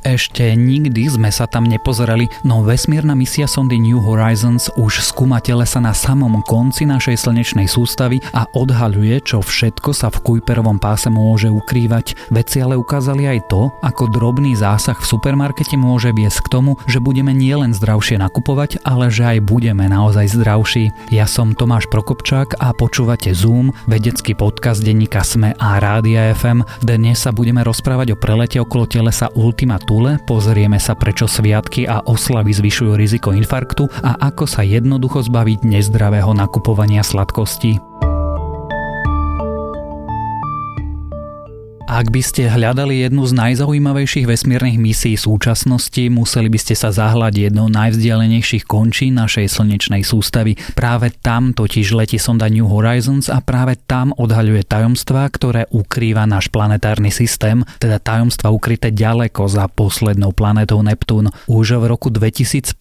Ešte nikdy sme sa tam nepozerali, no vesmírna misia sondy New Horizons už skúma telesa na samom konci našej slnečnej sústavy a odhaľuje, čo všetko sa v Kuiperovom páse môže ukrývať. Veci ale ukázali aj to, ako drobný zásah v supermarkete môže viesť k tomu, že budeme nielen zdravšie nakupovať, ale že aj budeme naozaj zdravší. Ja som Tomáš Prokopčák a počúvate Zoom, vedecký podcast denníka Sme a Rádia FM. Dnes sa budeme rozprávať o prelete okolo telesa Ultima Tule, pozrieme sa prečo sviatky a oslavy zvyšujú riziko infarktu a ako sa jednoducho zbaviť nezdravého nakupovania sladkostí. Ak by ste hľadali jednu z najzaujímavejších vesmírnych misií súčasnosti, museli by ste sa zahľať jednou najvzdialenejších končí našej slnečnej sústavy. Práve tam totiž letí sonda New Horizons a práve tam odhaľuje tajomstvá, ktoré ukrýva náš planetárny systém, teda tajomstva ukryté ďaleko za poslednou planetou Neptún. Už v roku 2015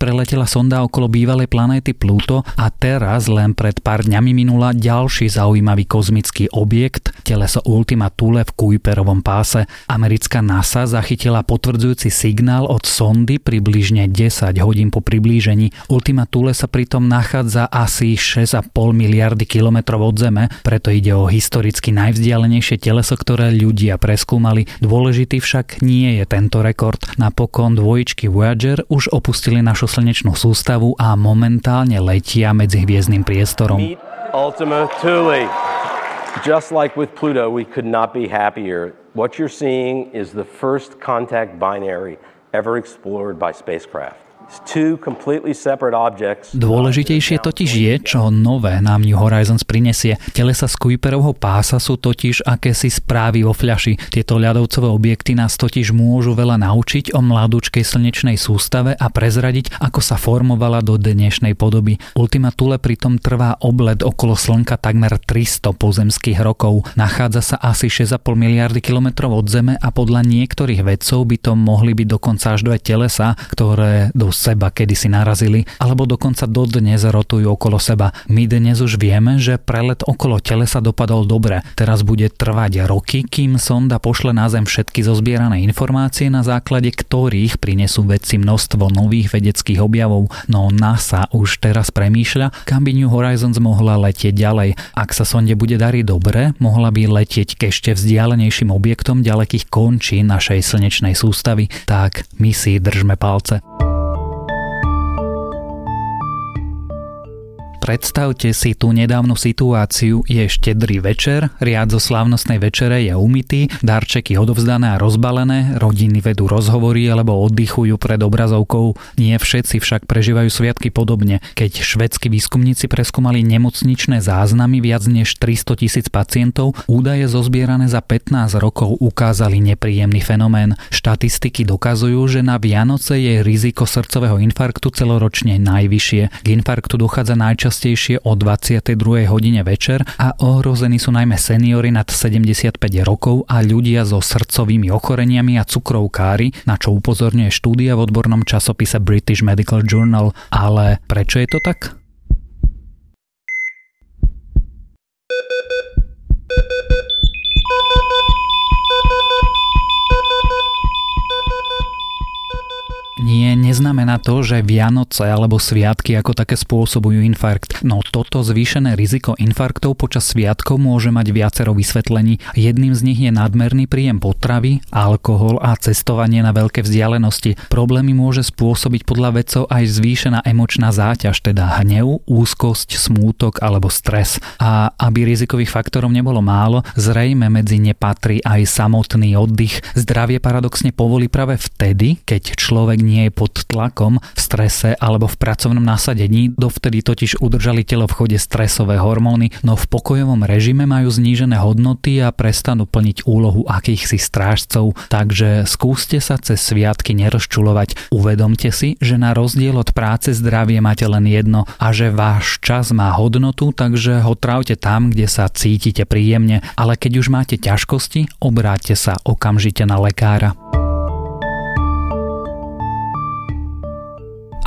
preletela sonda okolo bývalej planéty Pluto a teraz len pred pár dňami minula ďalší zaujímavý kozmický objekt, teleso Ultima Tule v Kuiperovom páse. Americká NASA zachytila potvrdzujúci signál od sondy približne 10 hodín po priblížení. Ultima Thule sa pritom nachádza asi 6,5 miliardy kilometrov od Zeme, preto ide o historicky najvzdialenejšie teleso, ktoré ľudia preskúmali. Dôležitý však nie je tento rekord. Napokon dvojičky Voyager už opustili našu slnečnú sústavu a momentálne letia medzi hviezdnym priestorom. Ultima Thule. Just like with Pluto, we could not be happier. What you're seeing is the first contact binary ever explored by spacecraft. Dôležitejšie totiž je, čo nové nám New Horizons prinesie. Telesa z Kuiperovho pása sú totiž akési správy o fľaši. Tieto ľadovcové objekty nás totiž môžu veľa naučiť o mladúčkej slnečnej sústave a prezradiť, ako sa formovala do dnešnej podoby. Ultima Thule pritom trvá obled okolo Slnka takmer 300 pozemských rokov. Nachádza sa asi 6,5 miliardy kilometrov od Zeme a podľa niektorých vedcov by to mohli byť dokonca až dve telesa, ktoré do seba kedysi narazili, alebo dokonca dodnes rotujú okolo seba. My dnes už vieme, že prelet okolo telesa dopadol dobre. Teraz bude trvať roky, kým sonda pošle na Zem všetky zozbierané informácie, na základe ktorých prinesú vedci množstvo nových vedeckých objavov. No NASA už teraz premýšľa, kam by New Horizons mohla letieť ďalej. Ak sa sonde bude dariť dobre, mohla by letieť k ešte vzdialenejším objektom ďalekých končí našej slnečnej sústavy. Tak my si držme palce. Predstavte si tú nedávnu situáciu, je štedrý večer, riad zo slávnostnej večere je umytý, darčeky odovzdané a rozbalené, rodiny vedú rozhovory alebo oddychujú pred obrazovkou. Nie všetci však prežívajú sviatky podobne. Keď švedskí výskumníci preskúmali nemocničné záznamy viac než 300 tisíc pacientov, údaje zozbierané za 15 rokov ukázali nepríjemný fenomén. Štatistiky dokazujú, že na Vianoce je riziko srdcového infarktu celoročne najvyššie. K infarktu dochádza najčastejšie najčastejšie o 22. hodine večer a ohrození sú najmä seniory nad 75 rokov a ľudia so srdcovými ochoreniami a cukrovkári, na čo upozorňuje štúdia v odbornom časopise British Medical Journal. Ale prečo je to tak? Neznamená to, že Vianoce alebo sviatky ako také spôsobujú infarkt. No toto zvýšené riziko infarktov počas sviatkov môže mať viacero vysvetlení. Jedným z nich je nadmerný príjem potravy, alkohol a cestovanie na veľké vzdialenosti. Problémy môže spôsobiť podľa vedcov aj zvýšená emočná záťaž, teda hnev, úzkosť, smútok alebo stres. A aby rizikových faktorov nebolo málo, zrejme medzi ne patrí aj samotný oddych. Zdravie paradoxne povolí práve vtedy, keď človek nie je pod tlakom, v strese alebo v pracovnom nasadení, dovtedy totiž udržali telo v chode stresové hormóny, no v pokojovom režime majú znížené hodnoty a prestanú plniť úlohu akýchsi strážcov, takže skúste sa cez sviatky nerozčulovať. Uvedomte si, že na rozdiel od práce zdravie máte len jedno a že váš čas má hodnotu, takže ho trávte tam, kde sa cítite príjemne, ale keď už máte ťažkosti, obráťte sa okamžite na lekára.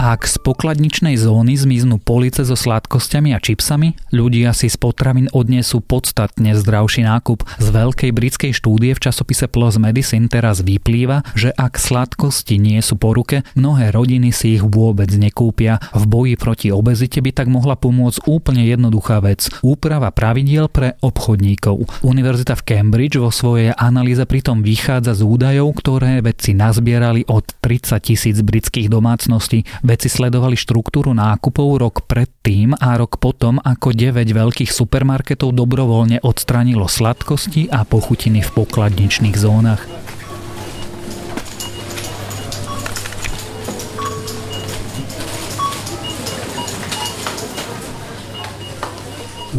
Ak z pokladničnej zóny zmiznú police so sladkosťami a čipsami, ľudia si z potravín odnesú podstatne zdravší nákup. Z veľkej britskej štúdie v časopise PLOS Medicine teraz vyplýva, že ak sladkosti nie sú po ruke, mnohé rodiny si ich vôbec nekúpia. V boji proti obezite by tak mohla pomôcť úplne jednoduchá vec. Úprava pravidiel pre obchodníkov. Univerzita v Cambridge vo svojej analýze pritom vychádza z údajov, ktoré vedci nazbierali od 30 tisíc britských domácností. Vedci sledovali štruktúru nákupov rok predtým a rok potom, ako 9 veľkých supermarketov dobrovoľne odstranilo sladkosti a pochutiny v pokladničných zónach.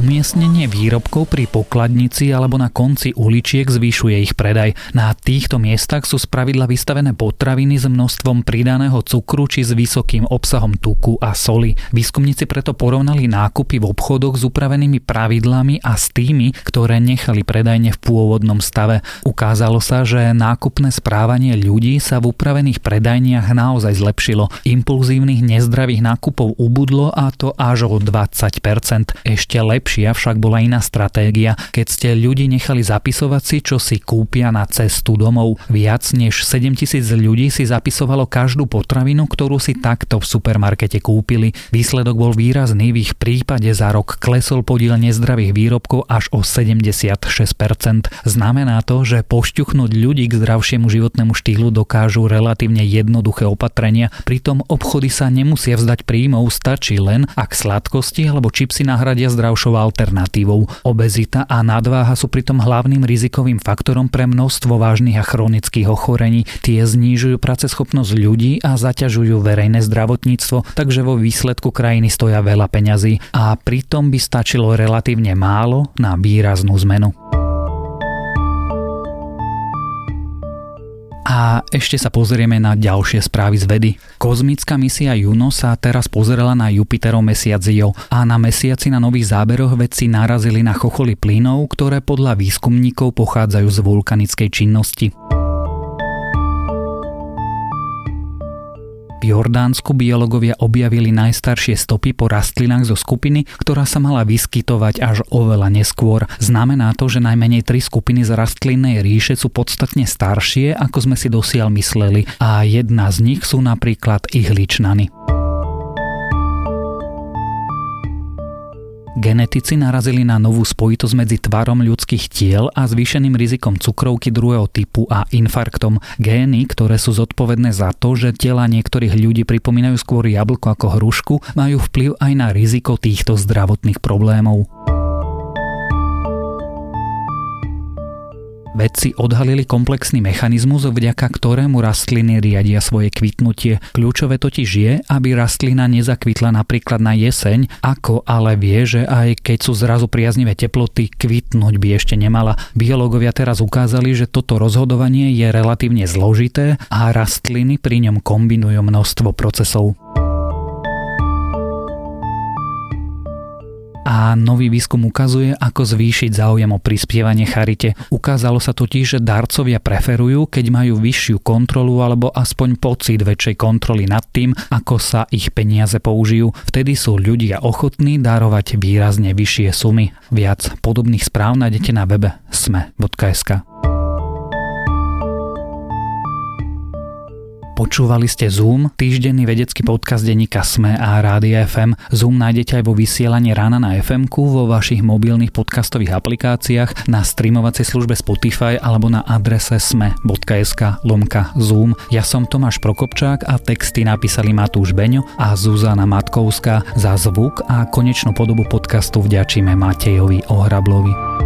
Umiestnenie výrobkov pri pokladnici alebo na konci uličiek zvyšuje ich predaj. Na týchto miestach sú spravidla vystavené potraviny s množstvom pridaného cukru či s vysokým obsahom tuku a soli. Výskumníci preto porovnali nákupy v obchodoch s upravenými pravidlami a s tými, ktoré nechali predajne v pôvodnom stave. Ukázalo sa, že nákupné správanie ľudí sa v upravených predajniach naozaj zlepšilo. Impulzívnych nezdravých nákupov ubudlo a to až o 20%. Ešte lepšie Lepšia však bola iná stratégia, keď ste ľudí nechali zapisovať si, čo si kúpia na cestu domov. Viac než 7000 ľudí si zapisovalo každú potravinu, ktorú si takto v supermarkete kúpili. Výsledok bol výrazný, v ich prípade za rok klesol podiel nezdravých výrobkov až o 76%. Znamená to, že pošťuchnúť ľudí k zdravšiemu životnému štýlu dokážu relatívne jednoduché opatrenia, pritom obchody sa nemusia vzdať príjmov, stačí len, ak sladkosti alebo čipsy nahradia zdravšou alternatívou. Obezita a nadváha sú pritom hlavným rizikovým faktorom pre množstvo vážnych a chronických ochorení. Tie znižujú praceschopnosť ľudí a zaťažujú verejné zdravotníctvo, takže vo výsledku krajiny stoja veľa peňazí a pritom by stačilo relatívne málo na výraznú zmenu. A ešte sa pozrieme na ďalšie správy z vedy. Kozmická misia Juno sa teraz pozerala na Jupiterov mesiac Io a na mesiaci na nových záberoch vedci narazili na chocholy plynov, ktoré podľa výskumníkov pochádzajú z vulkanickej činnosti. Jordánsku biológovia objavili najstaršie stopy po rastlinách zo skupiny, ktorá sa mala vyskytovať až oveľa neskôr. Znamená to, že najmenej tri skupiny z rastlinnej ríše sú podstatne staršie, ako sme si dosiaľ mysleli a jedna z nich sú napríklad ihličnany. Genetici narazili na novú spojitosť medzi tvarom ľudských tiel a zvýšeným rizikom cukrovky druhého typu a infarktom. Gény, ktoré sú zodpovedné za to, že tela niektorých ľudí pripomínajú skôr jablko ako hrušku, majú vplyv aj na riziko týchto zdravotných problémov. Vedci odhalili komplexný mechanizmus, vďaka ktorému rastliny riadia svoje kvitnutie. Kľúčové totiž je, aby rastlina nezakvitla napríklad na jeseň, ako ale vie, že aj keď sú zrazu priaznivé teploty, kvitnúť by ešte nemala. Biológovia teraz ukázali, že toto rozhodovanie je relatívne zložité a rastliny pri ňom kombinujú množstvo procesov. A nový výskum ukazuje, ako zvýšiť záujem o prispievanie charite. Ukázalo sa totiž, že darcovia preferujú, keď majú vyššiu kontrolu alebo aspoň pocit väčšej kontroly nad tým, ako sa ich peniaze použijú. Vtedy sú ľudia ochotní darovať výrazne vyššie sumy. Viac podobných správ nájdete na webe sme.sk. Počúvali ste Zoom, týždenný vedecký podcast denníka SME a Rádia FM. Zoom nájdete aj vo vysielaní rána na fm vo vašich mobilných podcastových aplikáciách, na streamovacej službe Spotify alebo na adrese sme.sk lomka Zoom. Ja som Tomáš Prokopčák a texty napísali Matúš Beňo a Zuzana Matkovská. Za zvuk a konečnú podobu podcastu vďačíme Matejovi Ohrablovi.